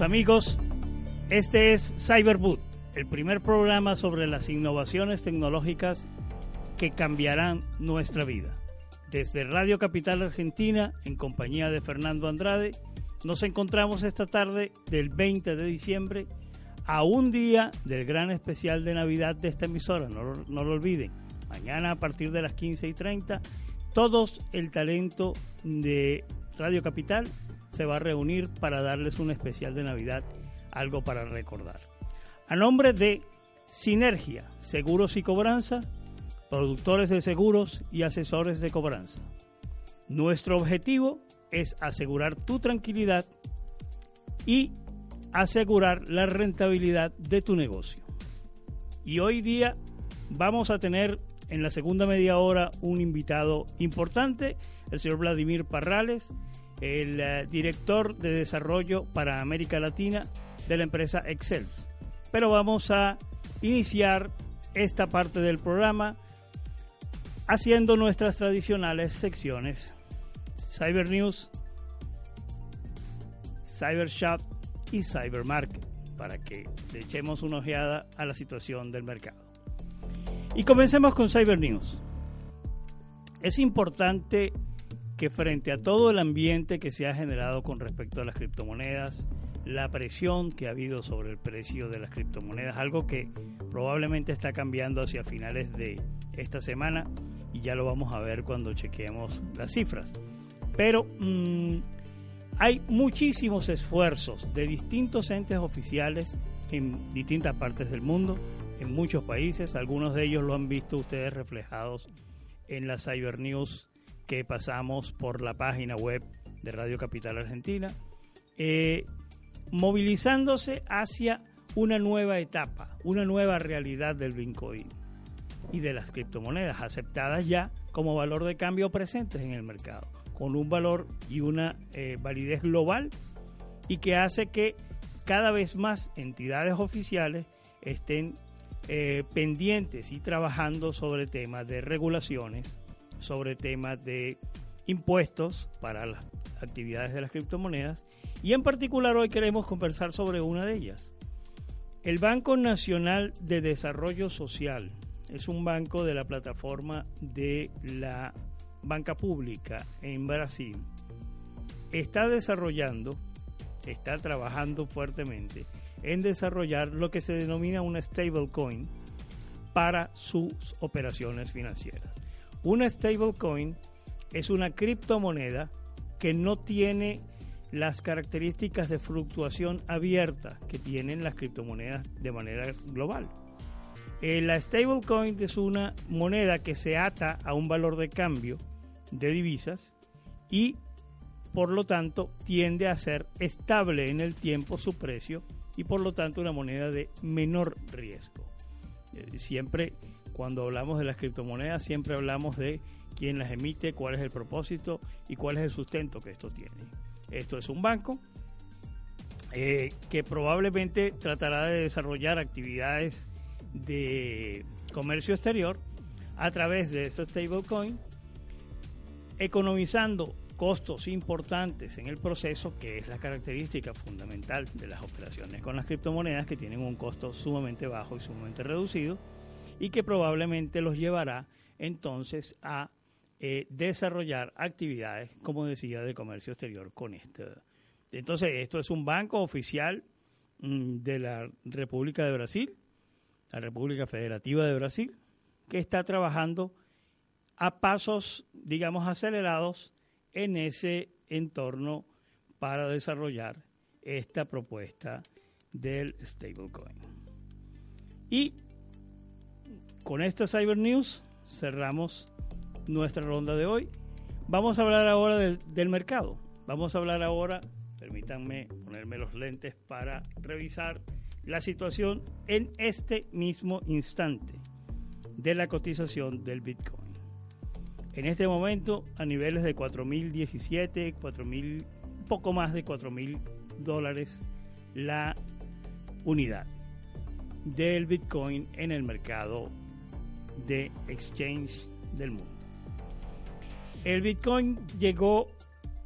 Amigos. Este es Cyberboot, el primer programa sobre las innovaciones tecnológicas que cambiarán nuestra vida. Desde Radio Capital Argentina, en compañía de Fernando Andrade, nos encontramos esta tarde del 20 de diciembre a un día del gran especial de Navidad de esta emisora. No, no lo olviden. Mañana a partir de las 15 y 30, todos el talento de Radio Capital se va a reunir para darles un especial de Navidad, algo para recordar. A nombre de Sinergia, Seguros y Cobranza, productores de seguros y asesores de cobranza. Nuestro objetivo es asegurar tu tranquilidad y asegurar la rentabilidad de tu negocio. Y hoy día vamos a tener en la segunda media hora un invitado importante, el señor Vladimir Parrales, el eh, director de desarrollo para América Latina de la empresa Excels. Pero vamos a iniciar esta parte del programa haciendo nuestras tradicionales secciones Cyber News, Cyber Shop y Cyber Market para que le echemos una ojeada a la situación del mercado. Y comencemos con Cyber News. Es importante que frente a todo el ambiente que se ha generado con respecto a las criptomonedas, la presión que ha habido sobre el precio de las criptomonedas, algo que probablemente está cambiando hacia finales de esta semana y ya lo vamos a ver cuando chequeemos las cifras. Pero mm, hay muchísimos esfuerzos de distintos entes oficiales en distintas partes del mundo, en muchos países, algunos de ellos lo han visto ustedes reflejados en la Cyber News que pasamos por la página web de Radio Capital Argentina, eh, movilizándose hacia una nueva etapa, una nueva realidad del Bitcoin y de las criptomonedas aceptadas ya como valor de cambio presentes en el mercado, con un valor y una eh, validez global y que hace que cada vez más entidades oficiales estén eh, pendientes y trabajando sobre temas de regulaciones, sobre temas de impuestos para las actividades de las criptomonedas y en particular hoy queremos conversar sobre una de ellas. El Banco Nacional de Desarrollo Social es un banco de la plataforma de la banca pública en Brasil. Está desarrollando, está trabajando fuertemente en desarrollar lo que se denomina una stablecoin para sus operaciones financieras. Una stablecoin es una criptomoneda que no tiene las características de fluctuación abierta que tienen las criptomonedas de manera global. Eh, la stablecoin es una moneda que se ata a un valor de cambio de divisas y por lo tanto tiende a ser estable en el tiempo su precio y por lo tanto una moneda de menor riesgo. Eh, siempre cuando hablamos de las criptomonedas siempre hablamos de quién las emite, cuál es el propósito y cuál es el sustento que esto tiene. Esto es un banco eh, que probablemente tratará de desarrollar actividades de comercio exterior a través de esa stablecoin, economizando costos importantes en el proceso, que es la característica fundamental de las operaciones con las criptomonedas, que tienen un costo sumamente bajo y sumamente reducido, y que probablemente los llevará entonces a eh, desarrollar actividades, como decía, de comercio exterior con este. Entonces, esto es un banco oficial mm, de la República de Brasil, la República Federativa de Brasil, que está trabajando a pasos, digamos, acelerados en ese entorno para desarrollar esta propuesta del stablecoin. Y con esta Cyber News cerramos nuestra ronda de hoy. Vamos a hablar ahora del, mercado. Vamos a hablar ahora, permítanme ponerme los lentes para revisar la situación en este mismo instante de la cotización del Bitcoin. En este momento, a niveles de 4.017, 4.000, un poco más de 4.000 dólares la unidad del Bitcoin en el mercado de exchange del mundo. El Bitcoin llegó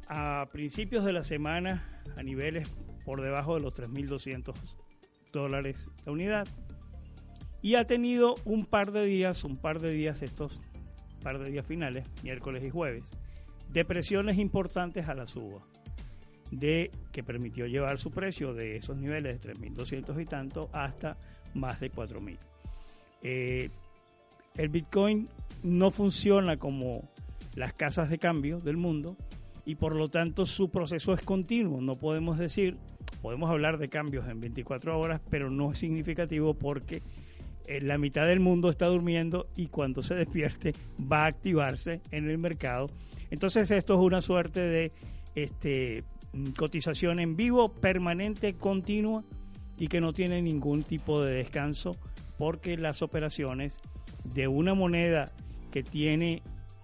a principios de la semana a niveles por debajo de los 3.200 dólares la unidad y ha tenido un par de días, un par de días estos par de días finales, miércoles y jueves, de presiones importantes a la suba, de que permitió llevar su precio de esos niveles de 3.200 y tanto hasta más de 4.000. Eh, el Bitcoin no funciona como las casas de cambio del mundo y por lo tanto su proceso es continuo. No podemos decir, podemos hablar de cambios en 24 horas, pero no es significativo porque la mitad del mundo está durmiendo y cuando se despierte va a activarse en el mercado. Entonces esto es una suerte de este, cotización en vivo, permanente, continua y que no tiene ningún tipo de descanso porque las operaciones de una moneda que tiene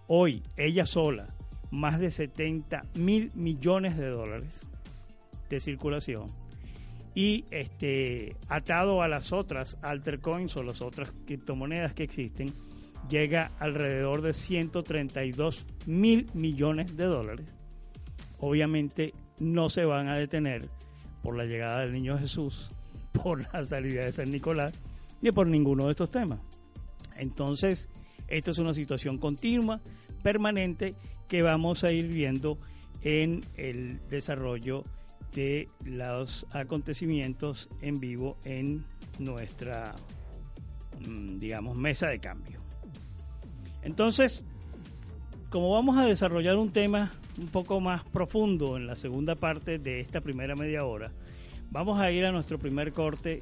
hoy ella sola más de 70 mil millones de dólares de circulación y este atado a las otras altercoins o las otras criptomonedas que existen llega alrededor de 132 mil millones de dólares. Obviamente no se van a detener por la llegada del niño Jesús por la salida de San Nicolás ni por ninguno de estos temas entonces esto es una situación continua permanente que vamos a ir viendo en el desarrollo de los acontecimientos en vivo en nuestra, mm, digamos, mesa de cambio. Entonces, como vamos a desarrollar un tema un poco más profundo en la segunda parte de esta primera media hora, vamos a ir a nuestro primer corte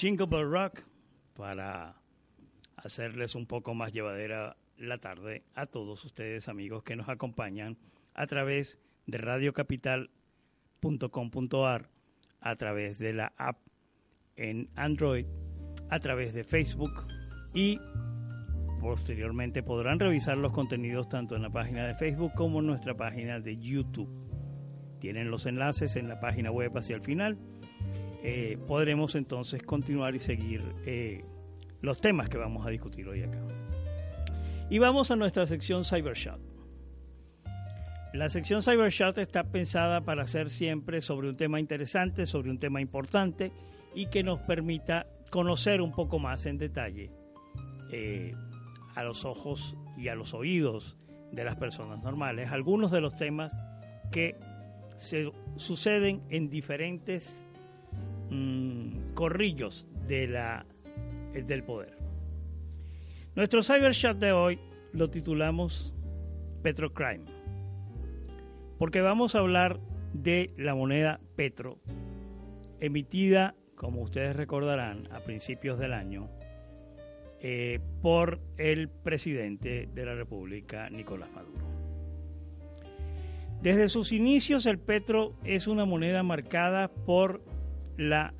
Jingle Bell Rock para hacerles un poco más llevadera la tarde a todos ustedes amigos que nos acompañan a través de radiocapital.com.ar, a través de la app en Android, a través de Facebook y posteriormente podrán revisar los contenidos tanto en la página de Facebook como en nuestra página de YouTube. Tienen los enlaces en la página web hacia el final. Eh, podremos entonces continuar y seguir eh, los temas que vamos a discutir hoy acá. Y vamos a nuestra sección Cybershot. La sección Cybershot está pensada para ser siempre sobre un tema interesante, sobre un tema importante y que nos permita conocer un poco más en detalle eh, a los ojos y a los oídos de las personas normales algunos de los temas que se suceden en diferentes mm, corrillos de la, del poder. Nuestro cyberchat de hoy lo titulamos Petrocrime, porque vamos a hablar de la moneda Petro, emitida, como ustedes recordarán, a principios del año eh, por el presidente de la República, Nicolás Maduro. Desde sus inicios, el petro es una moneda marcada por la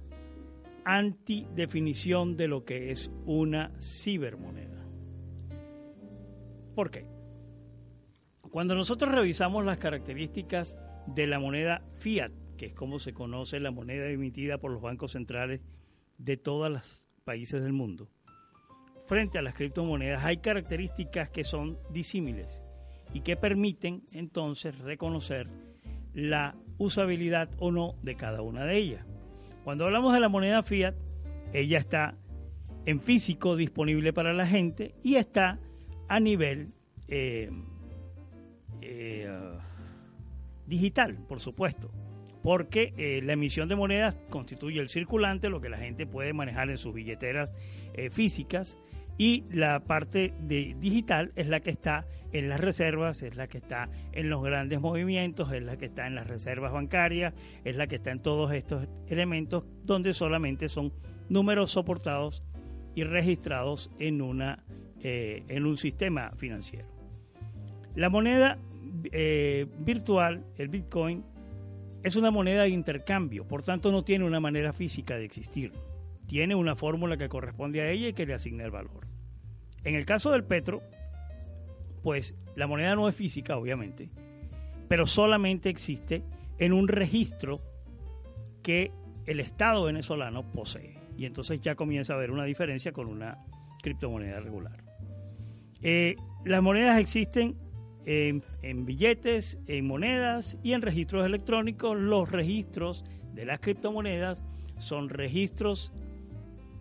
antidefinición de lo que es una cibermoneda. ¿Por qué? Cuando nosotros revisamos las características de la moneda fiat, que es como se conoce la moneda emitida por los bancos centrales de todos los países del mundo, frente a las criptomonedas hay características que son disímiles y que permiten entonces reconocer la usabilidad o no de cada una de ellas. Cuando hablamos de la moneda fiat, ella está en físico disponible para la gente y está a nivel eh, eh, digital, por supuesto, porque eh, la emisión de monedas constituye el circulante, lo que la gente puede manejar en sus billeteras físicas, y la parte de digital es la que está en las reservas, es la que está en los grandes movimientos, es la que está en las reservas bancarias, es la que está en todos estos elementos donde solamente son números soportados y registrados en, una, eh, en un sistema financiero. La moneda eh, virtual, el Bitcoin, es una moneda de intercambio, por tanto no tiene una manera física de existir. Tiene una fórmula que corresponde a ella y que le asigna el valor. En el caso del petro, pues la moneda no es física, obviamente, pero solamente existe en un registro que el Estado venezolano posee. Y entonces ya comienza a haber una diferencia con una criptomoneda regular. Eh, las monedas existen en, en, billetes, en monedas y en registros electrónicos. Los registros de las criptomonedas son registros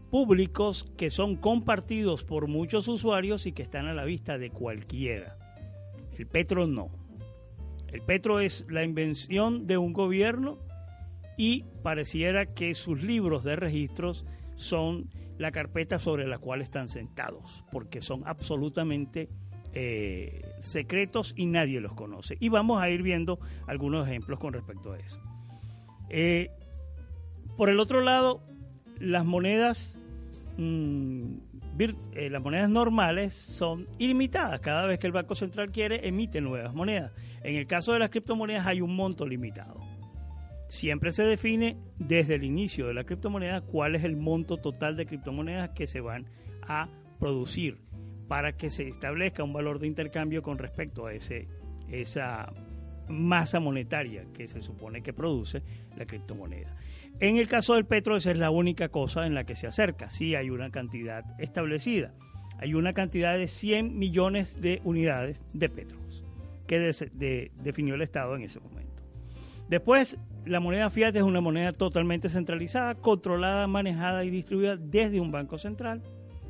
públicos que son compartidos por muchos usuarios y que están a la vista de cualquiera. El Petro no. El Petro es la invención de un gobierno y pareciera que sus libros de registros son la carpeta sobre la cual están sentados, porque son absolutamente eh, secretos y nadie los conoce. Y vamos a ir viendo algunos ejemplos con respecto a eso. Eh, por el otro lado, las monedas Mm, eh, las monedas normales son ilimitadas. Cada vez que el Banco Central quiere, emite nuevas monedas. En el caso de las criptomonedas hay un monto limitado. Siempre se define desde el inicio de la criptomoneda cuál es el monto total de criptomonedas que se van a producir para que se establezca un valor de intercambio con respecto a ese, esa masa monetaria que se supone que produce la criptomoneda. En el caso del petro, esa es la única cosa en la que se acerca. Sí hay una cantidad establecida. Hay una cantidad de 100 millones de unidades de petros que definió el Estado en ese momento. Después, la moneda fiat es una moneda totalmente centralizada, controlada, manejada y distribuida desde un banco central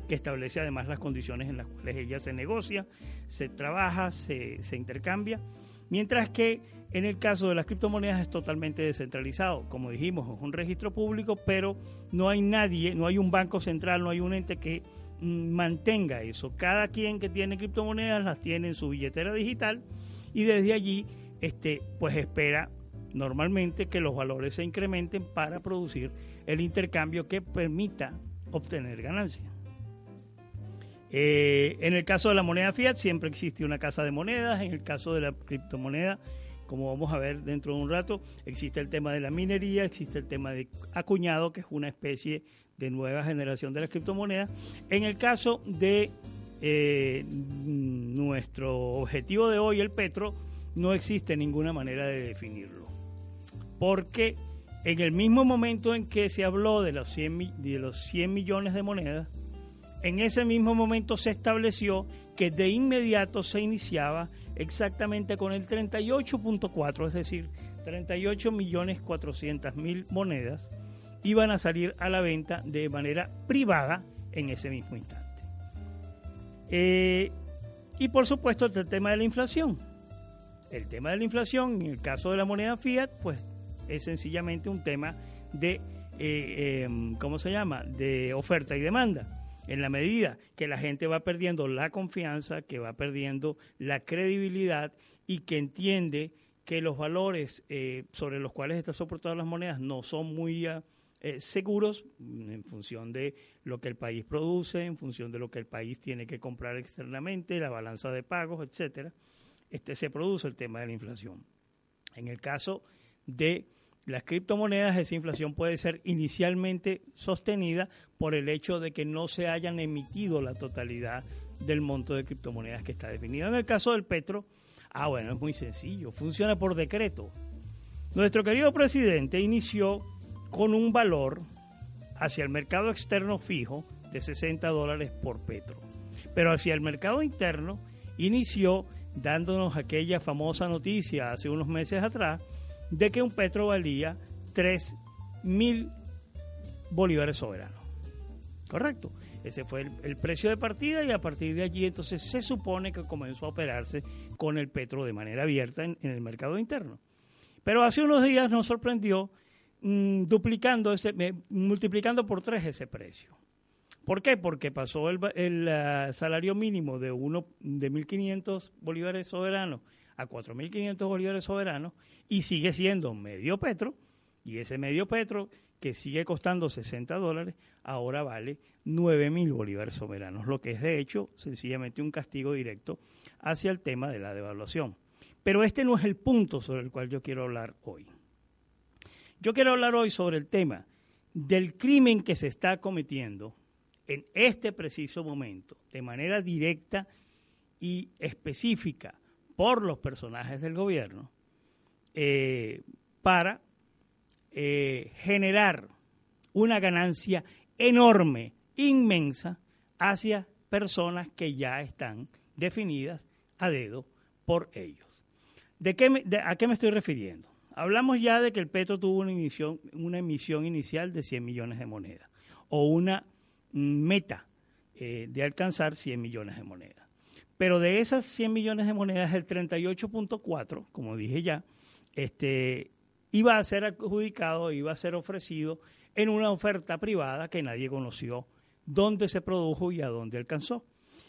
que establece además las condiciones en las cuales ella se negocia, se trabaja, se, se intercambia, mientras que en el caso de las criptomonedas es totalmente descentralizado. Como dijimos, es un registro público, pero no hay nadie, no hay un banco central, no hay un ente que mm, mantenga eso. Cada quien que tiene criptomonedas las tiene en su billetera digital y desde allí este, pues espera normalmente que los valores se incrementen para producir el intercambio que permita obtener ganancias. Eh, en el caso de la moneda fiat siempre existe una casa de monedas, en el caso de la criptomoneda como vamos a ver dentro de un rato, existe el tema de la minería, existe el tema de acuñado, que es una especie de nueva generación de las criptomonedas. En el caso de eh, nuestro objetivo de hoy, el petro, no existe ninguna manera de definirlo. Porque en el mismo momento en que se habló de los 100, mi- de los 100 millones de monedas, en ese mismo momento se estableció que de inmediato se iniciaba exactamente con el 38.4, es decir, 38 millones 400 mil monedas iban a salir a la venta de manera privada en ese mismo instante. Eh, y por supuesto el tema de la inflación. El tema de la inflación, en el caso de la moneda fiat, pues es sencillamente un tema de, eh, eh, ¿cómo se llama?, de oferta y demanda. En la medida que la gente va perdiendo la confianza, que va perdiendo la credibilidad y que entiende que los valores eh, sobre los cuales están soportadas las monedas no son muy ah, eh, seguros en función de lo que el país produce, en función de lo que el país tiene que comprar externamente, la balanza de pagos, etcétera, este se produce el tema de la inflación. En el caso de las criptomonedas, esa inflación puede ser inicialmente sostenida por el hecho de que no se hayan emitido la totalidad del monto de criptomonedas que está definido. En el caso del petro, ah, bueno, es muy sencillo, funciona por decreto. Nuestro querido presidente inició con un valor hacia el mercado externo fijo de 60 dólares por petro, pero hacia el mercado interno inició dándonos aquella famosa noticia hace unos meses atrás de que un petro valía 3 mil bolívares soberanos. Correcto. Ese fue el, el precio de partida y a partir de allí entonces se supone que comenzó a operarse con el petro de manera abierta en, el mercado interno. Pero hace unos días nos sorprendió mm, duplicando ese, multiplicando por tres ese precio. ¿Por qué? Porque pasó el, el, ah, salario mínimo de uno de 1.500 bolívares soberanos a 4.500 bolívares soberanos y sigue siendo medio petro y ese medio petro que sigue costando 60 dólares ahora vale 9.000 bolívares soberanos, lo que es de hecho sencillamente un castigo directo hacia el tema de la devaluación. Pero este no es el punto sobre el cual yo quiero hablar hoy. Yo quiero hablar hoy sobre el tema del crimen que se está cometiendo en este preciso momento, de manera directa y específica por los personajes del gobierno, eh, para eh, generar una ganancia enorme, inmensa, hacia personas que ya están definidas a dedo por ellos. ¿De qué me- ¿A qué me estoy refiriendo? Hablamos ya de que el Petro tuvo una emisión, una emisión inicial de 100 millones de monedas o una mm, meta eh, de alcanzar 100 millones de monedas. Pero de esas 100 millones de monedas, el 38.4, como dije ya, este, iba a ser adjudicado, iba a ser ofrecido en una oferta privada que nadie conoció dónde se produjo y a dónde alcanzó.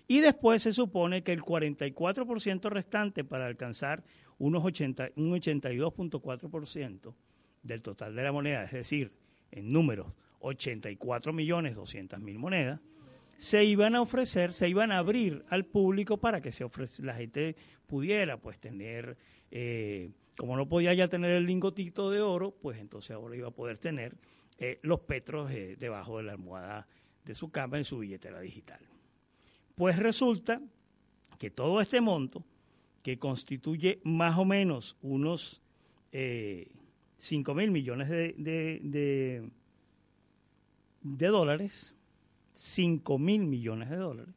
Y después se supone que el 44% restante para alcanzar unos 80, un 82.4% del total de la moneda, es decir, en números, 84 millones 200 mil monedas, se iban a ofrecer, se iban a abrir al público para que se ofrece, la gente pudiera pues tener, eh, como no podía ya tener el lingotito de oro, pues entonces ahora iba a poder tener eh, los petros eh, debajo de la almohada de su cama en su billetera digital. Pues resulta que todo este monto, que constituye más o menos unos eh, 5 mil millones de, de dólares, 5 mil millones de dólares,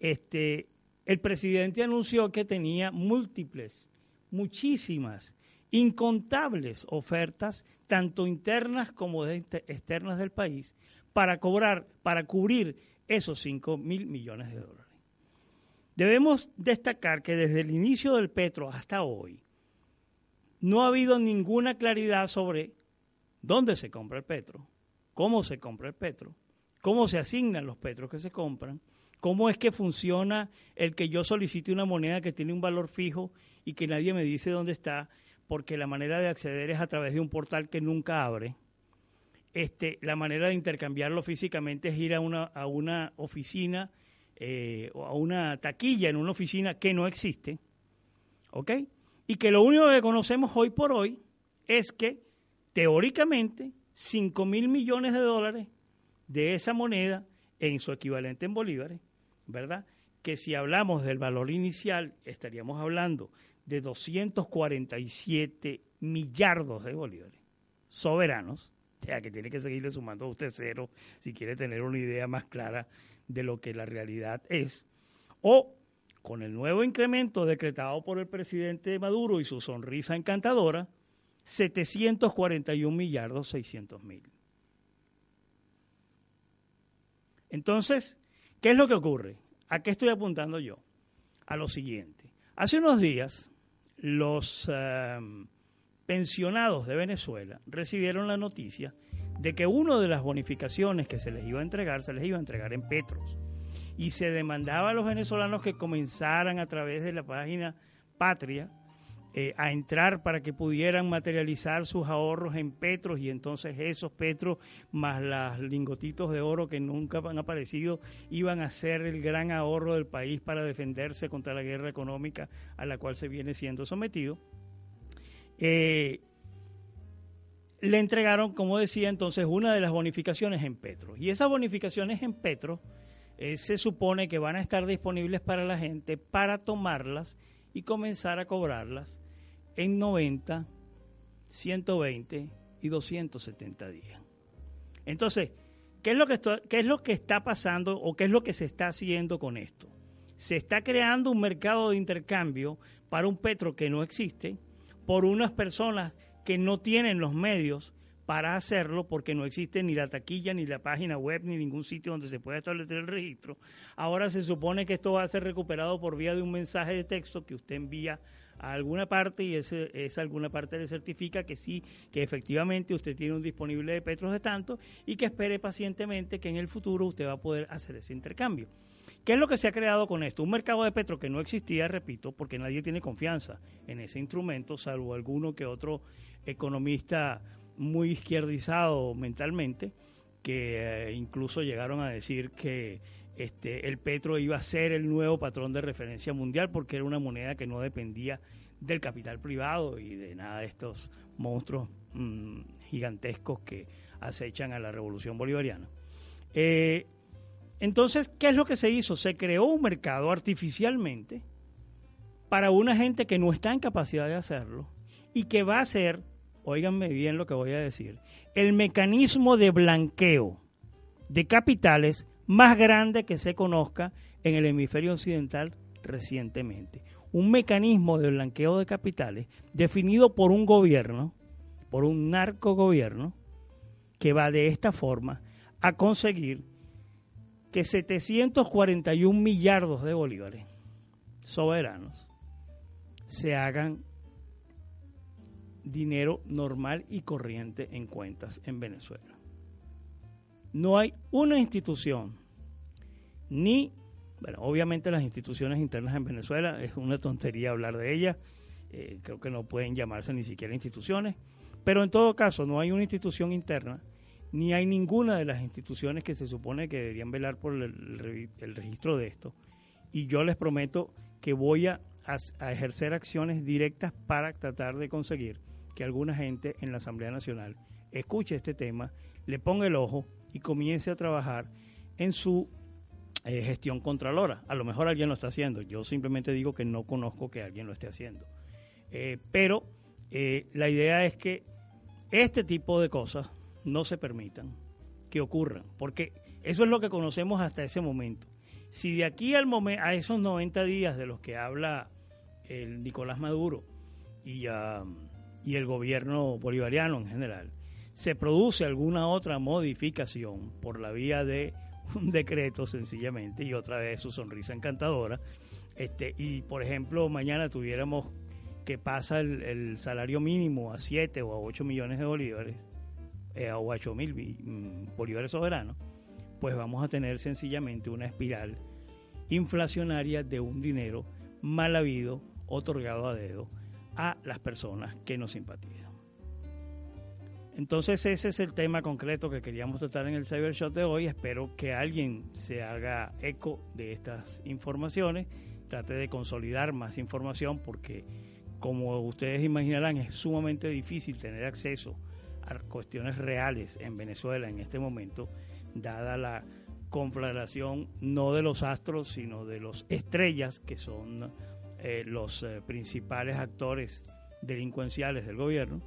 este, el presidente anunció que tenía múltiples, muchísimas, incontables ofertas, tanto internas como externas del país, para cobrar, para cubrir esos 5 mil millones de dólares. Debemos destacar que desde el inicio del petro hasta hoy no ha habido ninguna claridad sobre dónde se compra el petro, cómo se compra el petro, cómo se asignan los petros que se compran, cómo es que funciona el que yo solicite una moneda que tiene un valor fijo y que nadie me dice dónde está, porque la manera de acceder es a través de un portal que nunca abre. Este, la manera de intercambiarlo físicamente es ir a una, a una oficina eh, o a una taquilla en una oficina que no existe, ¿ok? Y que lo único que conocemos hoy por hoy es que teóricamente 5 mil millones de dólares de esa moneda en su equivalente en bolívares, ¿verdad? que si hablamos del valor inicial, estaríamos hablando de 247 millardos de bolívares soberanos, o sea que tiene que seguirle sumando a usted cero si quiere tener una idea más clara de lo que la realidad es, o con el nuevo incremento decretado por el presidente Maduro y su sonrisa encantadora, 741 millardos 600 mil. Entonces, ¿qué es lo que ocurre? ¿A qué estoy apuntando yo? A lo siguiente. Hace unos días, los eh, pensionados de Venezuela recibieron la noticia de que una de las bonificaciones que se les iba a entregar, se les iba a entregar en Petros. Y se demandaba a los venezolanos que comenzaran a través de la página Patria eh, a entrar para que pudieran materializar sus ahorros en petros y entonces esos petros más los lingotitos de oro que nunca han aparecido iban a ser el gran ahorro del país para defenderse contra la guerra económica a la cual se viene siendo sometido. Eh, le entregaron, como decía entonces, una de las bonificaciones en petro. Y esas bonificaciones en petro eh, se supone que van a estar disponibles para la gente para tomarlas y comenzar a cobrarlas en 90, 120 y 270 días. Entonces, ¿qué es, lo que ¿qué es lo que está pasando o qué es lo que se está haciendo con esto? Se está creando un mercado de intercambio para un petro que no existe, por unas personas que no tienen los medios para hacerlo porque no existe ni la taquilla, ni la página web, ni ningún sitio donde se pueda establecer el registro. Ahora se supone que esto va a ser recuperado por vía de un mensaje de texto que usted envía alguna parte y ese, esa alguna parte le certifica que sí, que efectivamente usted tiene un disponible de petros de tanto y que espere pacientemente que en el futuro usted va a poder hacer ese intercambio. ¿Qué es lo que se ha creado con esto? Un mercado de petro que no existía, repito, porque nadie tiene confianza en ese instrumento, salvo alguno que otro economista muy izquierdizado mentalmente, que eh, incluso llegaron a decir que este, el petro iba a ser el nuevo patrón de referencia mundial porque era una moneda que no dependía del capital privado y de nada de estos monstruos mm, gigantescos que acechan a la revolución bolivariana. Eh, entonces, ¿qué es lo que se hizo? Se creó un mercado artificialmente para una gente que no está en capacidad de hacerlo y que va a ser, óiganme bien lo que voy a decir, el mecanismo de blanqueo de capitales más grande que se conozca en el hemisferio occidental recientemente. Un mecanismo de blanqueo de capitales definido por un gobierno, por un narcogobierno, que va de esta forma a conseguir que 741 millardos de bolívares soberanos se hagan dinero normal y corriente en cuentas en Venezuela no hay una institución, ni, bueno, obviamente las instituciones internas en Venezuela, es una tontería hablar de ellas, eh, creo que no pueden llamarse ni siquiera instituciones, pero en todo caso no hay una institución interna, ni hay ninguna de las instituciones que se supone que deberían velar por el, registro de esto. Y yo les prometo que voy a, a ejercer acciones directas para tratar de conseguir que alguna gente en la Asamblea Nacional escuche este tema, le ponga el ojo y comience a trabajar en su eh, gestión contralora. A lo mejor alguien lo está haciendo, yo simplemente digo que no conozco que alguien lo esté haciendo. Eh, pero eh, la idea es que este tipo de cosas no se permitan que ocurran, porque eso es lo que conocemos hasta ese momento. Si de aquí al momento, a esos 90 días de los que habla el Nicolás Maduro y, y el gobierno bolivariano en general, se produce alguna otra modificación por la vía de un decreto sencillamente y otra vez su sonrisa encantadora. Este y por ejemplo mañana tuviéramos que pasa el, salario mínimo a 7 o a 8 millones de bolívares eh, o a 8 mil mm, bolívares soberanos pues vamos a tener sencillamente una espiral inflacionaria de un dinero mal habido otorgado a dedo a las personas que nos simpatizan entonces ese es el tema concreto que queríamos tratar en el Cybershot de hoy. Espero que alguien se haga eco de estas informaciones, trate de consolidar más información porque como ustedes imaginarán es sumamente difícil tener acceso a cuestiones reales en Venezuela en este momento, dada la conflagración no de los astros, sino de los estrellas, que son eh, los eh, principales actores delincuenciales del gobierno,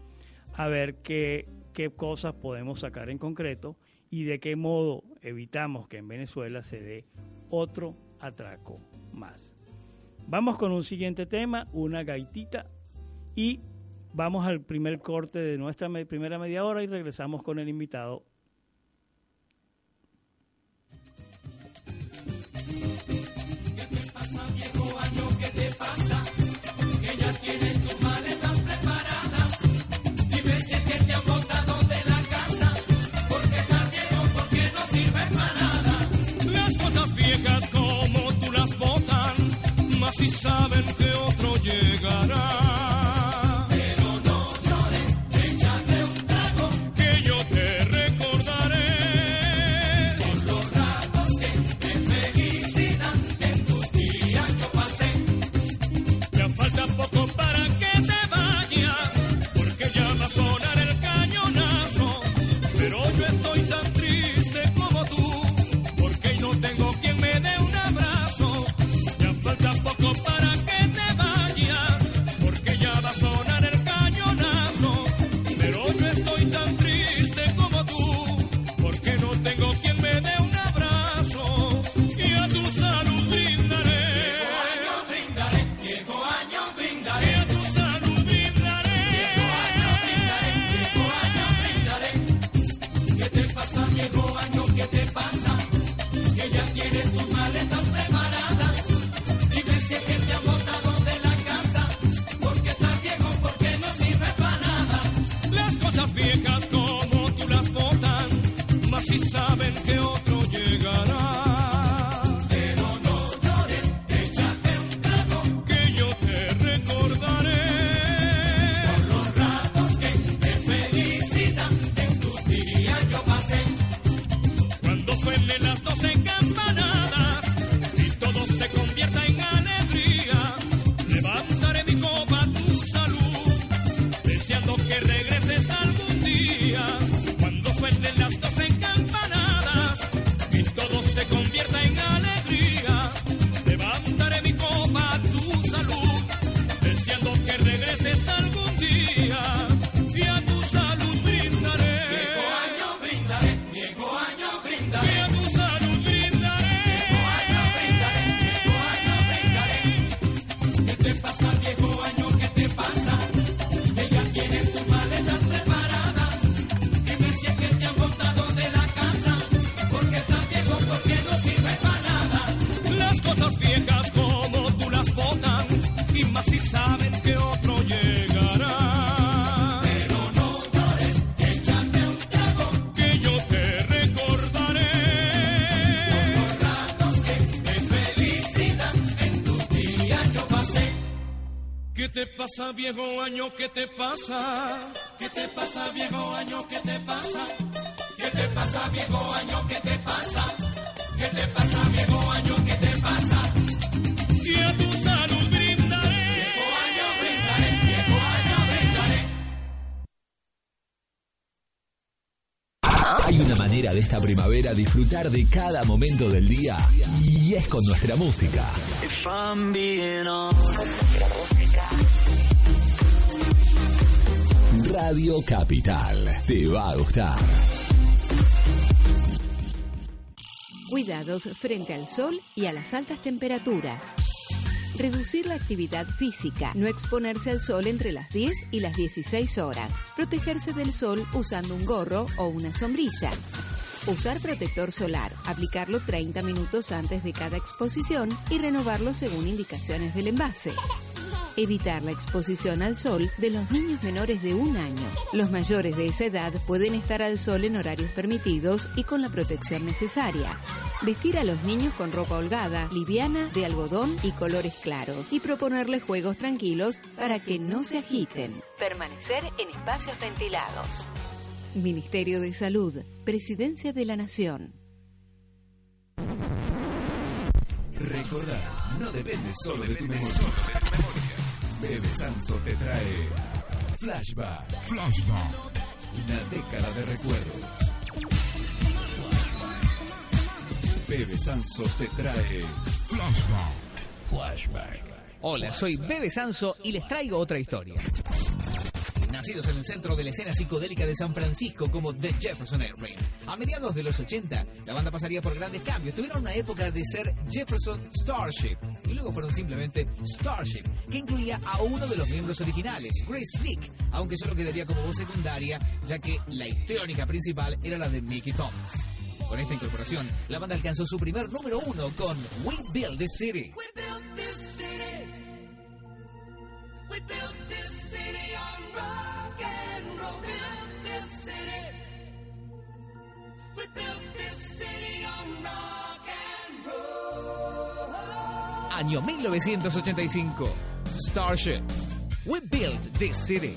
a ver qué, qué cosas podemos sacar en concreto y de qué modo evitamos que en Venezuela se dé otro atraco más. Vamos con un siguiente tema, una gaitita, y vamos al primer corte de nuestra me- primera media hora y regresamos con el invitado. Si saben que otro llegará. Pasa, viejo año? ¿Qué te pasa? ¿Qué te pasa, viejo año? ¿Qué te pasa? ¿Qué te pasa, viejo año? ¿Qué te pasa? ¿Qué te pasa, viejo año? ¿Qué te pasa? Y a tu salud brindaré. Viejo año brindaré, viejo año brindaré. Hay una manera de esta primavera disfrutar de cada momento del día y es con nuestra música. Radio Capital, te va a gustar. Cuidados frente al sol y a las altas temperaturas. Reducir la actividad física, no exponerse al sol entre las 10 y las 16 horas. Protegerse del sol usando un gorro o una sombrilla. Usar protector solar, aplicarlo 30 minutos antes de cada exposición y renovarlo según indicaciones del envase. Evitar la exposición al sol de los niños menores de un año. Los mayores de esa edad pueden estar al sol en horarios permitidos y con la protección necesaria. Vestir a los niños con ropa holgada, liviana, de algodón y colores claros. Y proponerles juegos tranquilos para que no se agiten. Permanecer en espacios ventilados. Ministerio de Salud, Presidencia de la Nación. Recordar no depende solo de tu memoria. Bebe Sanso te trae Flashback. Flashback. Una década de recuerdos. Bebe Sansos te trae Flashback. Flashback. Hola, soy Bebe Sanso y les traigo otra historia. Nacidos en el centro de la escena psicodélica de San Francisco como The Jefferson Airplane. A mediados de los 80, la banda pasaría por grandes cambios. Tuvieron una época de ser Jefferson Starship y luego fueron simplemente Starship, que incluía a uno de los miembros originales, Grace Slick, aunque solo quedaría como voz secundaria, ya que la histriónica principal era la de Mickey Thomas. Con esta incorporación, la banda alcanzó su primer número uno con We Build City. We built this city. Built. Built built. Año 1985. Starship. We Build This City.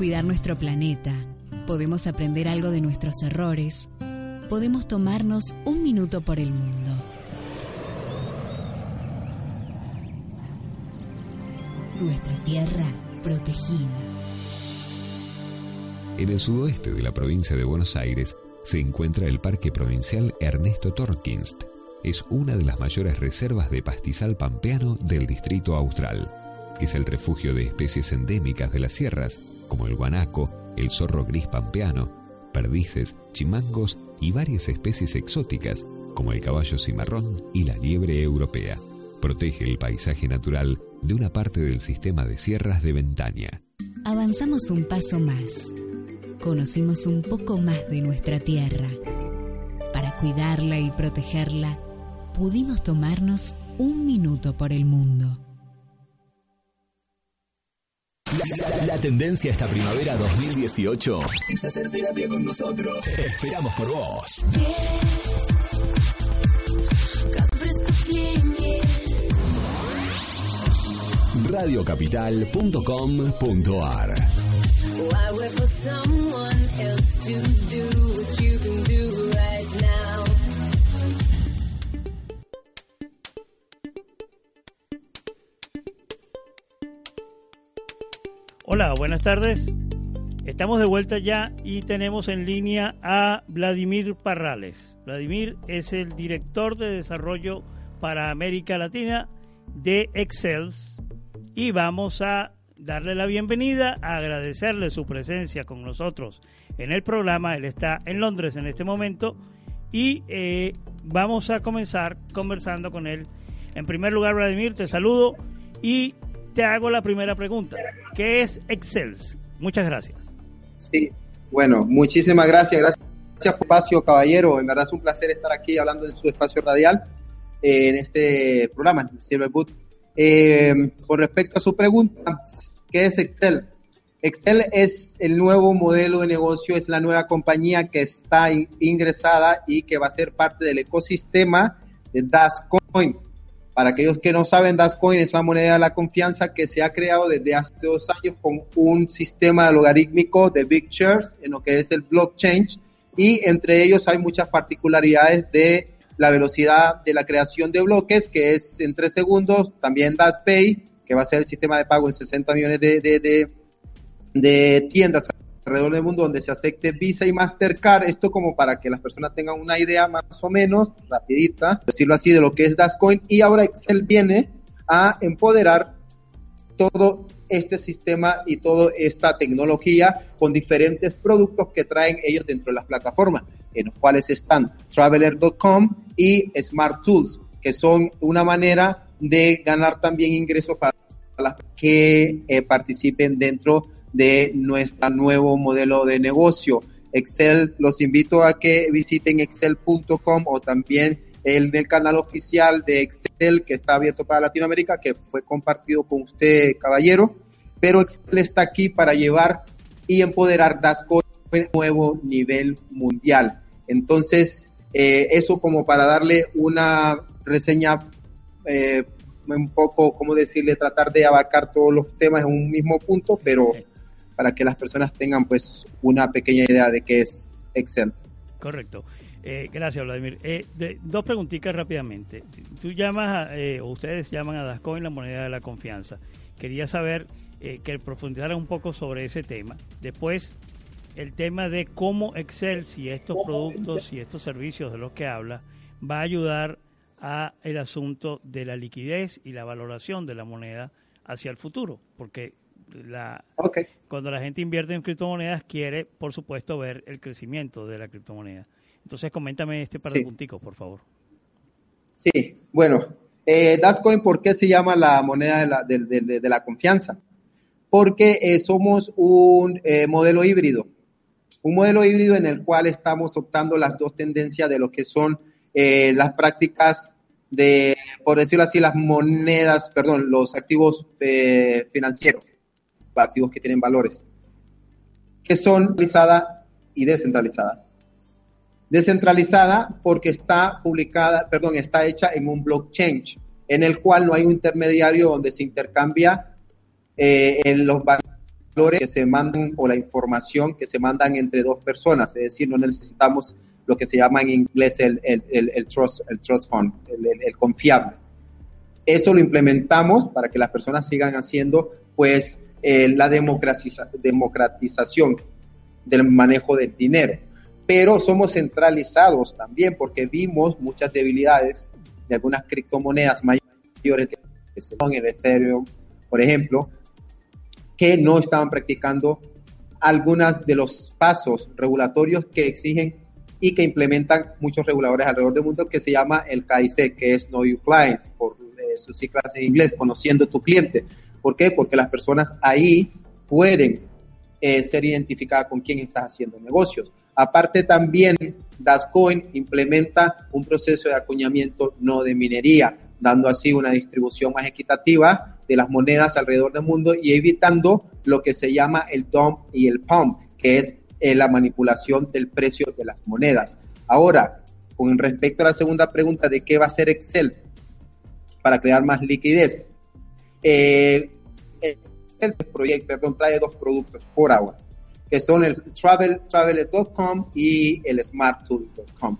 Cuidar nuestro planeta, podemos aprender algo de nuestros errores, podemos tomarnos un minuto por el mundo. Nuestra tierra protegida. En el sudoeste de la provincia de Buenos Aires se encuentra el Parque Provincial Ernesto Torkinst. Es una de las mayores reservas de pastizal pampeano del Distrito Austral. Es el refugio de especies endémicas de las sierras, como el guanaco, el zorro gris pampeano, perdices, chimangos y varias especies exóticas, como el caballo cimarrón y la liebre europea. Protege el paisaje natural de una parte del sistema de sierras de Ventaña. Avanzamos un paso más. Conocimos un poco más de nuestra tierra. Para cuidarla y protegerla, pudimos tomarnos un minuto por el mundo. La, la tendencia esta primavera 2018 es hacer terapia con nosotros. Esperamos por vos. radiocapital.com.ar Buenas tardes. Estamos de vuelta ya y tenemos en línea a Vladimir Parrales. Vladimir es el director de desarrollo para América Latina de Excels y vamos a darle la bienvenida, a agradecerle su presencia con nosotros en el programa. Él está en Londres en este momento y eh, vamos a comenzar conversando con él. En primer lugar, Vladimir, te saludo y te hago la primera pregunta. ¿Qué es Excel? Muchas gracias. Sí, bueno, muchísimas gracias. Gracias por espacio, caballero. En verdad es un placer estar aquí hablando en su espacio radial eh, en este programa, Silver Boot. Eh, con respecto a su pregunta, ¿qué es Excel? Excel es el nuevo modelo de negocio, es la nueva compañía que está in- ingresada y que va a ser parte del ecosistema de Dascoin. Para aquellos que no saben, Dascoin es la moneda de la confianza que se ha creado desde hace dos años con un sistema logarítmico de Big Shares en lo que es el blockchain. Y entre ellos hay muchas particularidades de la velocidad de la creación de bloques, que es en tres segundos, también DasPay, que va a ser el sistema de pago en 60 millones de, de, de, de tiendas alrededor del mundo donde se acepte Visa y Mastercard, esto como para que las personas tengan una idea más o menos rapidita, decirlo así, de lo que es Dascoin, y ahora Excel viene a empoderar todo este sistema y toda esta tecnología con diferentes productos que traen ellos dentro de las plataformas, en los cuales están traveler.com y Smart Tools, que son una manera de ganar también ingresos para las que eh, participen dentro de nuestro nuevo modelo de negocio. Excel, los invito a que visiten excel.com o también el canal oficial de Excel que está abierto para Latinoamérica, que fue compartido con usted, caballero. Pero Excel está aquí para llevar y empoderar Dasco a un nuevo nivel mundial. Entonces, eh, eso como para darle una reseña eh, un poco, ¿cómo decirle? Tratar de abarcar todos los temas en un mismo punto, pero para que las personas tengan pues una pequeña idea de qué es Excel. Correcto. Eh, gracias, Vladimir. Eh, de- dos preguntitas rápidamente. Tú llamas, a, eh, o ustedes llaman a Dascoin la moneda de la confianza. Quería saber eh, que profundizara un poco sobre ese tema. Después, el tema de cómo Excel, si estos productos y estos servicios de los que habla, va a ayudar a el asunto de la liquidez y la valoración de la moneda hacia el futuro, porque la, cuando la gente invierte en criptomonedas quiere, por supuesto, ver el crecimiento de la criptomoneda. Entonces, coméntame este par de Sí. punticos, por favor. Sí, bueno, eh, Dascoin, ¿por qué se llama la moneda de la, de, de- de- de la confianza? Porque eh, somos un eh, modelo híbrido, un modelo híbrido en el cual estamos optando las dos tendencias de lo que son eh, las prácticas de, por decirlo así, las monedas, perdón, los activos financieros, activos que tienen valores, que son centralizada y descentralizada. Descentralizada porque está publicada, perdón, está hecha en un blockchain en el cual no hay un intermediario donde se intercambia eh, en los valores que se mandan o la información que se mandan entre dos personas, es decir, no necesitamos lo que se llama en inglés el, el, trust, el trust fund, el confiable. Eso lo implementamos para que las personas sigan haciendo pues eh, la democratiza- democratización del manejo del dinero. Pero somos centralizados también porque vimos muchas debilidades de algunas criptomonedas mayores que son el Ethereum, por ejemplo, que no estaban practicando algunos de los pasos regulatorios que exigen y que implementan muchos reguladores alrededor del mundo, que se llama el KIC, que es Know Your Client, por eh, sus siglas en inglés, conociendo tu cliente. ¿Por qué? Porque las personas ahí pueden eh, ser identificadas con quién estás haciendo negocios. Aparte también, Dascoin implementa un proceso de acuñamiento no de minería, dando así una distribución más equitativa de las monedas alrededor del mundo y evitando lo que se llama el dump y el pump, que es eh, la manipulación del precio de las monedas. Ahora, con respecto a la segunda pregunta de qué va a hacer Excel para crear más liquidez, eh, Excel proyecto, perdón, trae dos productos por ahora. que son el travel, traveler.com y el smarttool.com.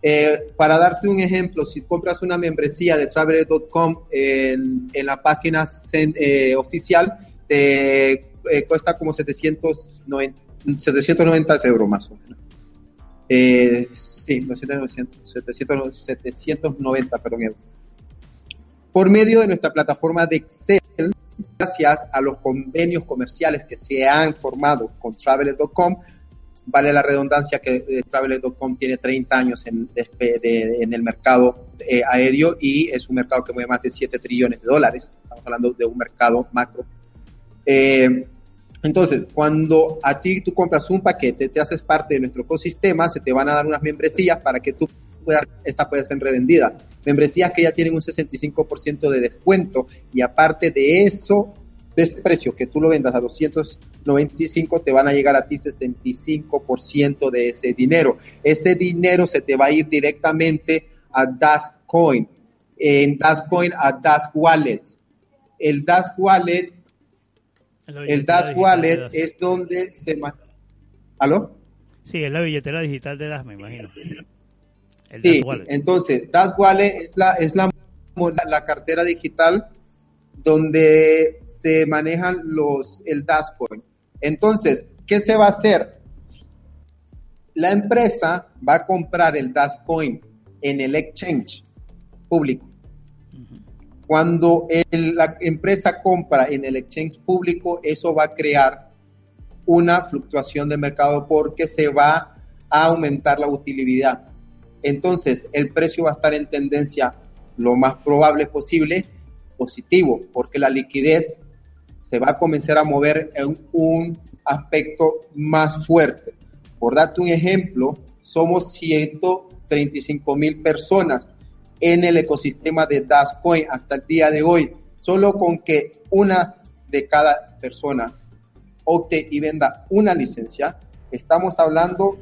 Eh, para darte un ejemplo, si compras una membresía de traveler.com en, en la página cen- eh, oficial, te eh, cuesta como 790, 790 euros más o menos. Eh, sí, 700, 700, 790, perdón. Por medio de nuestra plataforma de Excel, gracias a los convenios comerciales que se han formado con Traveler.com, vale la redundancia que eh, Traveler.com tiene 30 años en, en el mercado eh, aéreo y es un mercado que mueve más de 7 trillones de dólares. Estamos hablando de un mercado macro. Eh, entonces, cuando a ti tú compras un paquete, te haces parte de nuestro ecosistema, se te van a dar unas membresías para que tú puedas, esta pueda ser revendida. Membresías que ya tienen un 65% de descuento y aparte de eso, de ese precio que tú lo vendas a 295, te van a llegar a ti 65% de ese dinero. Ese dinero se te va a ir directamente a Dash Coin, en Dash Coin a Dash Wallet. El Dash Wallet el Dash Wallet es donde se... ¿Aló? Sí, es la billetera digital de Das, me imagino. El Sí, Dash entonces Dash Wallet es la, es la, la cartera digital donde se manejan los, el Dash Coin. Entonces, ¿qué se va a hacer? La empresa va a comprar el Dash Coin en el exchange público. Cuando el- la empresa compra en el exchange público, eso va a crear una fluctuación de mercado porque se va a aumentar la utilidad. Entonces, el precio va a estar en tendencia lo más probable posible positivo, porque la liquidez se va a comenzar a mover en un aspecto más fuerte. Por darte un ejemplo, somos 135 mil personas en el ecosistema de Dash Coin hasta el día de hoy. Solo con que una de cada persona opte y venda una licencia, estamos hablando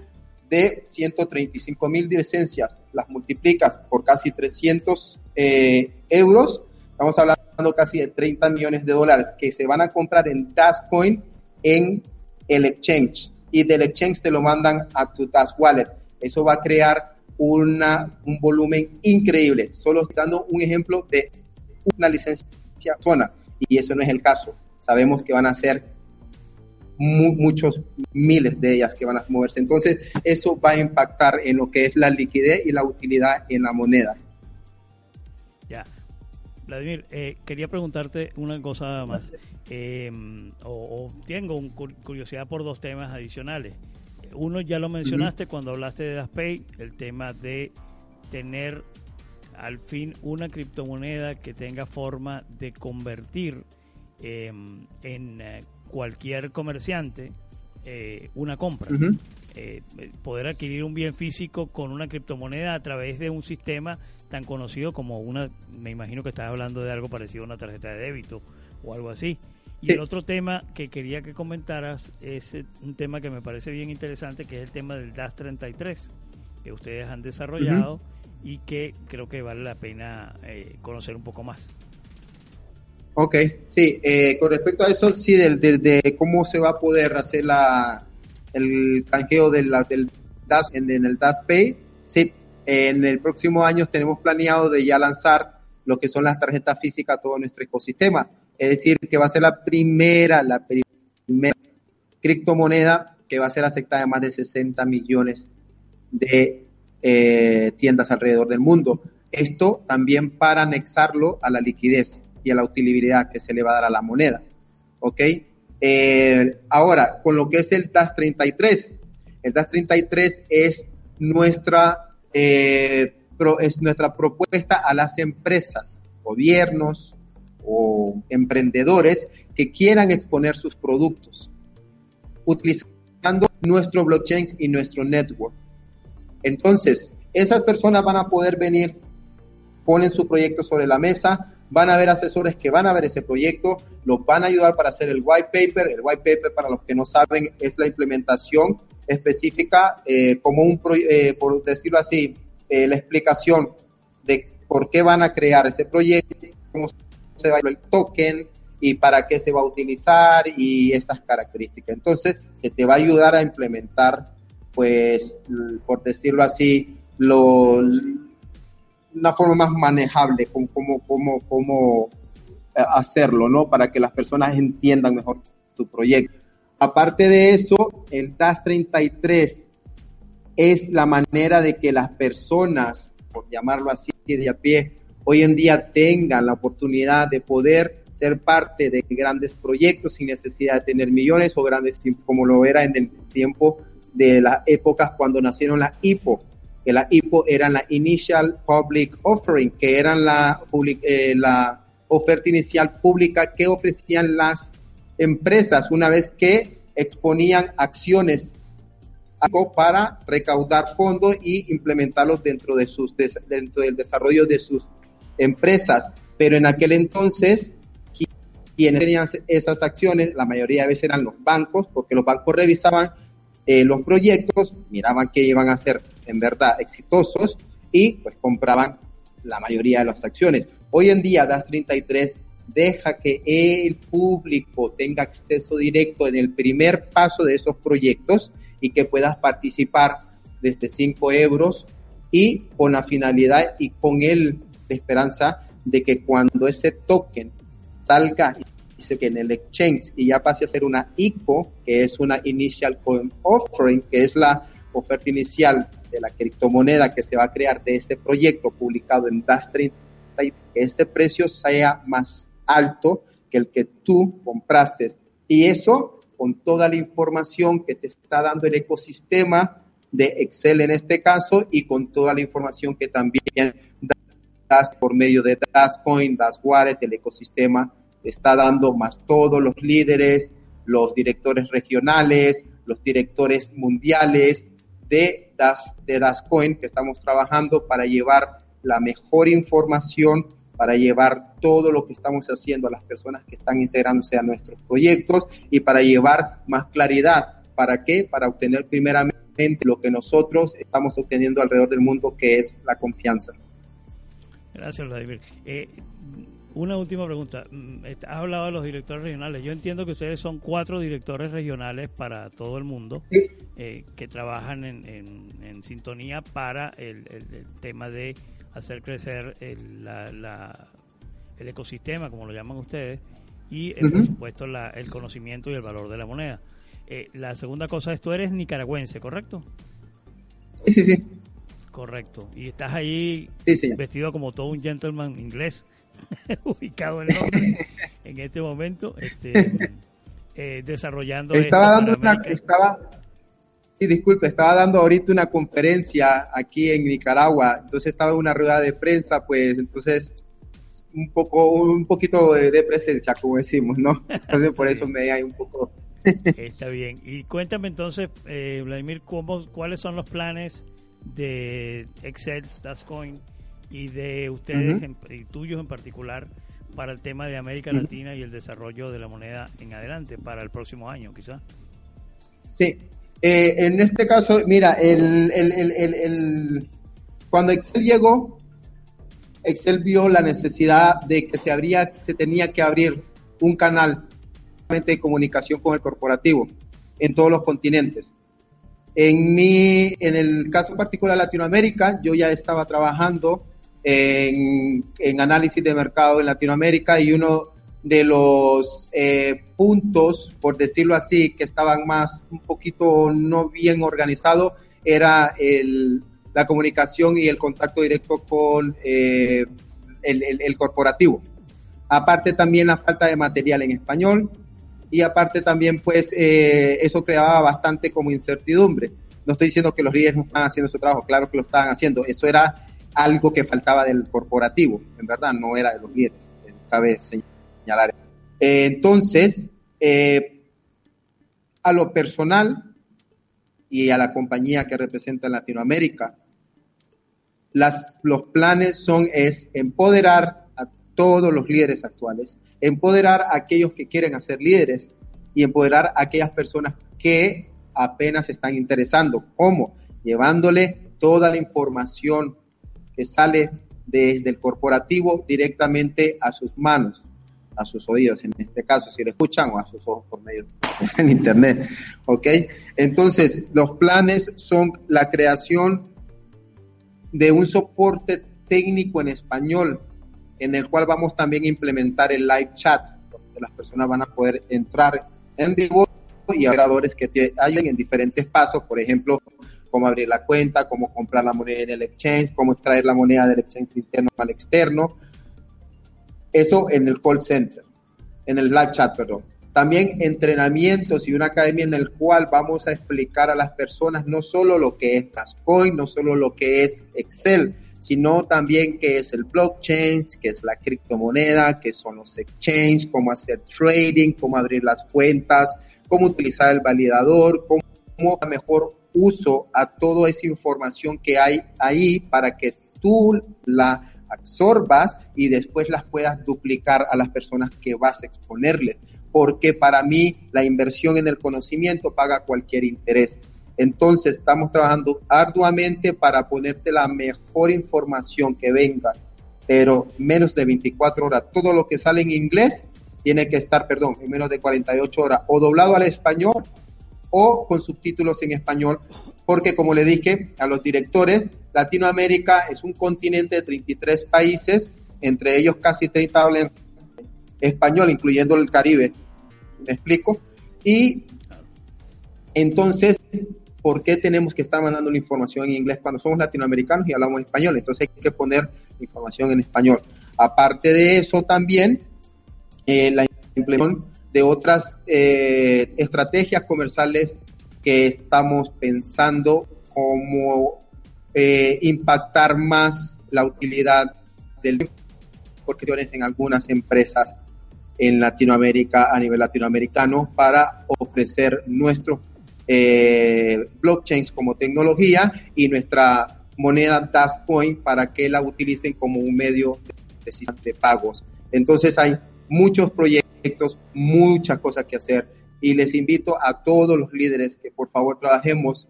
de 135 mil licencias, las multiplicas por casi 300 eh, euros, estamos hablando casi de 30 millones de dólares que se van a comprar en Dash Coin en el exchange y del exchange te lo mandan a tu Dash Wallet. Eso va a crear una, un volumen increíble. Solo dando un ejemplo de una licencia zona y eso no es el caso. Sabemos que van a ser mu- muchos miles de ellas que van a moverse. Entonces, eso va a impactar en lo que es la liquidez y la utilidad en la moneda. Ya. Vladimir, eh, quería preguntarte una cosa más. Eh, o, o tengo un cur- curiosidad por dos temas adicionales. Uno ya lo mencionaste cuando hablaste de DasPay, el tema de tener al fin una criptomoneda que tenga forma de convertir eh, en eh, cualquier comerciante eh, una compra. Eh, poder adquirir un bien físico con una criptomoneda a través de un sistema tan conocido como una, me imagino que estás hablando de algo parecido a una tarjeta de débito o algo así. Y Sí. el otro tema que quería que comentaras es eh, un tema que me parece bien interesante, que es el tema del DAS 33, que ustedes han desarrollado y que creo que vale la pena eh, conocer un poco más. Ok, sí, eh, con respecto a eso, sí, del, del- de cómo se va a poder hacer la, el canjeo de la- del DAS en, en el DAS Pay, sí, en el próximo año tenemos planeado de ya lanzar lo que son las tarjetas físicas a todo nuestro ecosistema. Es decir, que va a ser la primera, la primera criptomoneda que va a ser aceptada en más de 60 millones de eh, tiendas alrededor del mundo. Esto también para anexarlo a la liquidez y a la utilidad que se le va a dar a la moneda. ¿Ok? Eh, ahora, con lo que es el DAS 33, el DAS 33 es nuestra, eh, es nuestra propuesta a las empresas, gobiernos o emprendedores que quieran exponer sus productos utilizando nuestro blockchain y nuestro network. Entonces, esas personas van a poder venir, ponen su proyecto sobre la mesa, van a haber asesores que van a ver ese proyecto, los van a ayudar para hacer el white paper. El white paper, para los que no saben, es la implementación específica, eh, como un, pro- eh, por decirlo así, eh, la explicación de por qué van a crear ese proyecto, cómo se va a el token, y para qué se va a utilizar y esas características. Entonces, se te va a ayudar a implementar, pues, por decirlo así, lo, una forma más manejable, como, como, como, como eh, hacerlo, ¿no? Para que las personas entiendan mejor tu proyecto. Aparte de eso, el DAS 33 es la manera de que las personas, por llamarlo así de a pie, hoy en día tengan la oportunidad de poder ser parte de grandes proyectos sin necesidad de tener millones o grandes, como lo era en el tiempo de las épocas cuando nacieron las IPO, que la IPO eran la Initial Public Offering, que eran eh, la oferta inicial pública que ofrecían las empresas una vez que exponían acciones para recaudar fondos y implementarlos dentro de sus dentro del desarrollo de sus empresas. Pero en aquel entonces qui- quienes tenían esas acciones, la mayoría de veces eran los bancos, porque los bancos revisaban eh, los proyectos, miraban que iban a ser en verdad exitosos y pues compraban la mayoría de las acciones. Hoy en día DAS 33 deja que el público tenga acceso directo en el primer paso de esos proyectos y que puedas participar desde 5 euros y con la finalidad y con el la esperanza de que cuando ese token salga dice que en el exchange y ya pase a ser una ICO, que es una Initial Coin Offering, que es la oferta inicial de la criptomoneda que se va a crear de este proyecto publicado en DAS 30, que este precio sea más alto que el que tú compraste. Y eso con toda la información que te está dando el ecosistema de Excel en este caso y con toda la información que también das por medio de Dascoin, Das Wallet, el ecosistema te está dando más todos los líderes, los directores regionales, los directores mundiales de Das, de Dascoin que estamos trabajando para llevar la mejor información, para llevar todo lo que estamos haciendo a las personas que están integrándose a nuestros proyectos y para llevar más claridad. ¿Para qué? Para obtener primeramente lo que nosotros estamos obteniendo alrededor del mundo, que es la confianza. Gracias, Vladimir. Eh, una última pregunta. Mm, Has hablado de los directores regionales. Yo entiendo que ustedes son cuatro directores regionales para todo el mundo eh, que trabajan en, en- en sintonía para el, el- el tema de hacer crecer el, la- la- el ecosistema, como lo llaman ustedes, y eh, por supuesto la- el conocimiento y el valor de la moneda. Eh, la segunda cosa es, tú eres nicaragüense, ¿correcto? Sí, sí, sí. Correcto. Y estás ahí Sí, vestido como todo un gentleman inglés, ubicado en Londres en este momento, este, eh, desarrollando. Estaba dando una, estaba, sí, disculpe, estaba dando ahorita una conferencia aquí en Nicaragua, entonces estaba en una rueda de prensa, pues, entonces un poco, un poquito de, de presencia, como decimos, ¿no? Entonces por eso me hay un poco. Está bien. Y cuéntame entonces, eh, Vladimir, ¿cómo, ¿cuáles son los planes de Excel, Stascoin y de ustedes en- y tuyos en particular para el tema de América. Latina y el desarrollo de la moneda en adelante para el próximo año, quizás? Sí, Eh, en este caso, mira, el, el, el, el, el- cuando Excel llegó, Excel vio la necesidad de que se, abría, se tenía que abrir un canal de comunicación con el corporativo en todos los continentes. En, mi, en el caso particular de Latinoamérica, yo ya estaba trabajando en, análisis de mercado en Latinoamérica y uno de los eh, puntos, por decirlo así, que estaban más un poquito no bien organizados, era el, la comunicación y el contacto directo con eh, el corporativo. Aparte también la falta de material en español y aparte también pues eh, eso creaba bastante como incertidumbre. No estoy diciendo que los líderes no están haciendo su trabajo, claro que lo estaban haciendo. Eso era algo que faltaba del corporativo, en verdad, no era de los líderes, eh, cabe señalar. Eh, entonces, eh, a lo personal y a la compañía que representa en Latinoamérica, las, los planes son es empoderar a todos los líderes actuales, empoderar a aquellos que quieren hacer líderes y empoderar a aquellas personas que apenas están interesando. ¿Cómo? Llevándole toda la información que sale desde el corporativo directamente a sus manos. a sus oídos, en este caso, si lo escuchan, o a sus ojos por medio en internet. ¿Ok? Entonces, los planes son la creación de un soporte técnico en español, en el cual vamos también a implementar el live chat, donde las personas van a poder entrar en vivo y operadores que te en diferentes pasos, por ejemplo, cómo abrir la cuenta, cómo comprar la moneda del exchange, cómo extraer la moneda del exchange interno al externo. Eso en el call center, en el live chat, perdón. También entrenamientos y una academia en el cual vamos a explicar a las personas no solo lo que es Tascoin, no solo lo que es Excel, sino también qué es el blockchain, qué es la criptomoneda, qué son los exchanges, cómo hacer trading, cómo abrir las cuentas, cómo utilizar el validador, cómo mejor uso a toda esa información que hay ahí para que tú la absorbas y después las puedas duplicar a las personas que vas a exponerles. Porque para mí la inversión en el conocimiento paga cualquier interés. Entonces estamos trabajando arduamente para ponerte la mejor información que venga, pero menos de 24 horas. Todo lo que sale en inglés tiene que estar, perdón, en menos de 48 horas, o doblado al español o con subtítulos en español, porque como le dije a los directores, Latinoamérica es un continente de 33 países, entre ellos casi 30 hablan español, incluyendo el Caribe. ¿Me explico? Y entonces, ¿por qué tenemos que estar mandando la información en inglés cuando somos latinoamericanos y hablamos español? Entonces hay que poner información en español. Aparte de eso también, eh, la implementación de otras eh, estrategias comerciales que estamos pensando como eh, impactar más la utilidad del porque en algunas empresas en Latinoamérica a nivel latinoamericano para ofrecer nuestros eh, blockchains como tecnología y nuestra moneda Dashcoin para que la utilicen como un medio de, de pagos. Entonces hay muchos proyectos, muchas cosas que hacer y les invito a todos los líderes que por favor trabajemos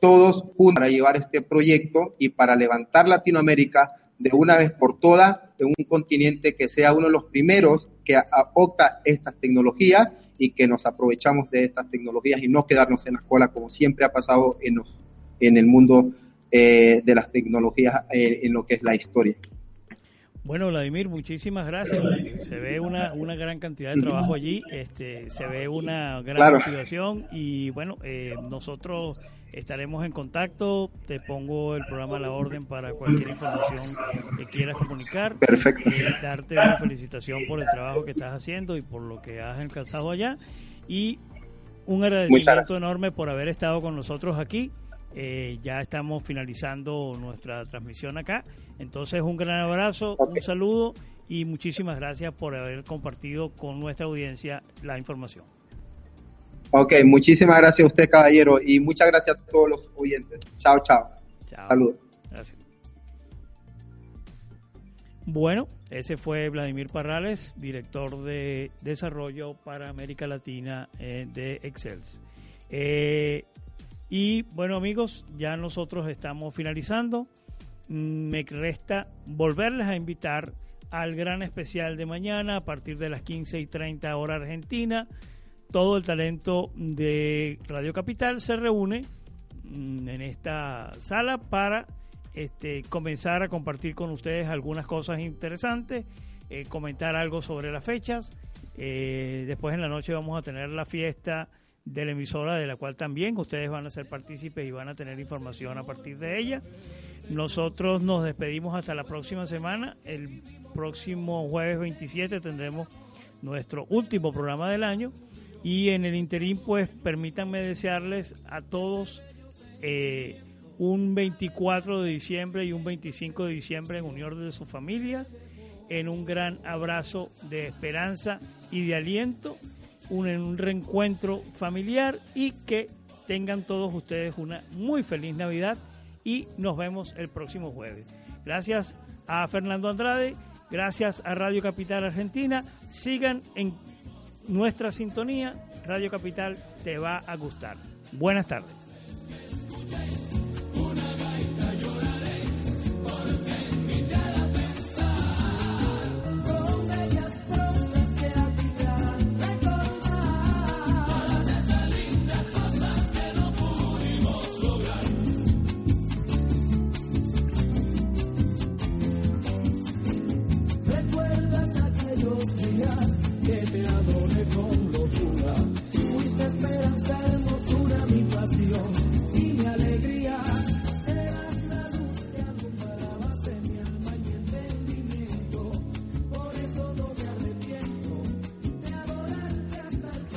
todos juntos para llevar este proyecto y para levantar Latinoamérica de una vez por todas en un continente que sea uno de los primeros que adopta estas tecnologías y que nos aprovechamos de estas tecnologías y no quedarnos en la cola como siempre ha pasado en, los, en el mundo eh, de las tecnologías eh, en lo que es la historia. Bueno, Vladimir, muchísimas gracias. Se ve una, una gran cantidad de trabajo allí, este, se ve una gran Claro. motivación y bueno, eh, nosotros estaremos en contacto. Te pongo el programa a la orden para cualquier información que quieras comunicar. Perfecto. Eh, darte una felicitación por el trabajo que estás haciendo y por lo que has alcanzado allá. Y un agradecimiento enorme por haber estado con nosotros aquí. Eh, ya estamos finalizando nuestra transmisión acá. Entonces, un gran abrazo, un saludo y muchísimas gracias por haber compartido con nuestra audiencia la información. Ok, muchísimas gracias a usted, caballero, y muchas gracias a todos los oyentes. Chao, chao. Chao. Saludos. Gracias. Bueno, ese fue Vladimir Parrales, director de desarrollo para América Latina eh, de Excels. Eh, y bueno amigos, ya nosotros estamos finalizando. Me resta volverles a invitar al gran especial de mañana a partir de las 15 y 30 hora argentina. Todo el talento de Radio Capital se reúne mm, en esta sala para este, comenzar a compartir con ustedes algunas cosas interesantes, eh, comentar algo sobre las fechas. Eh, después en la noche vamos a tener la fiesta de la emisora de la cual también ustedes van a ser partícipes y van a tener información a partir de ella. Nosotros nos despedimos hasta la próxima semana. El próximo jueves 27 tendremos nuestro último programa del año. Y en el interín, pues permítanme desearles a todos eh, un 24 de diciembre y un 25 de diciembre en unión de sus familias, en un gran abrazo de esperanza y de aliento, un, en un reencuentro familiar y que tengan todos ustedes una muy feliz Navidad y nos vemos el próximo jueves. Gracias a Fernando Andrade, gracias a Radio Capital Argentina, sigan en nuestra sintonía, Radio Capital te va a gustar. Buenas tardes. que te adoré con locura.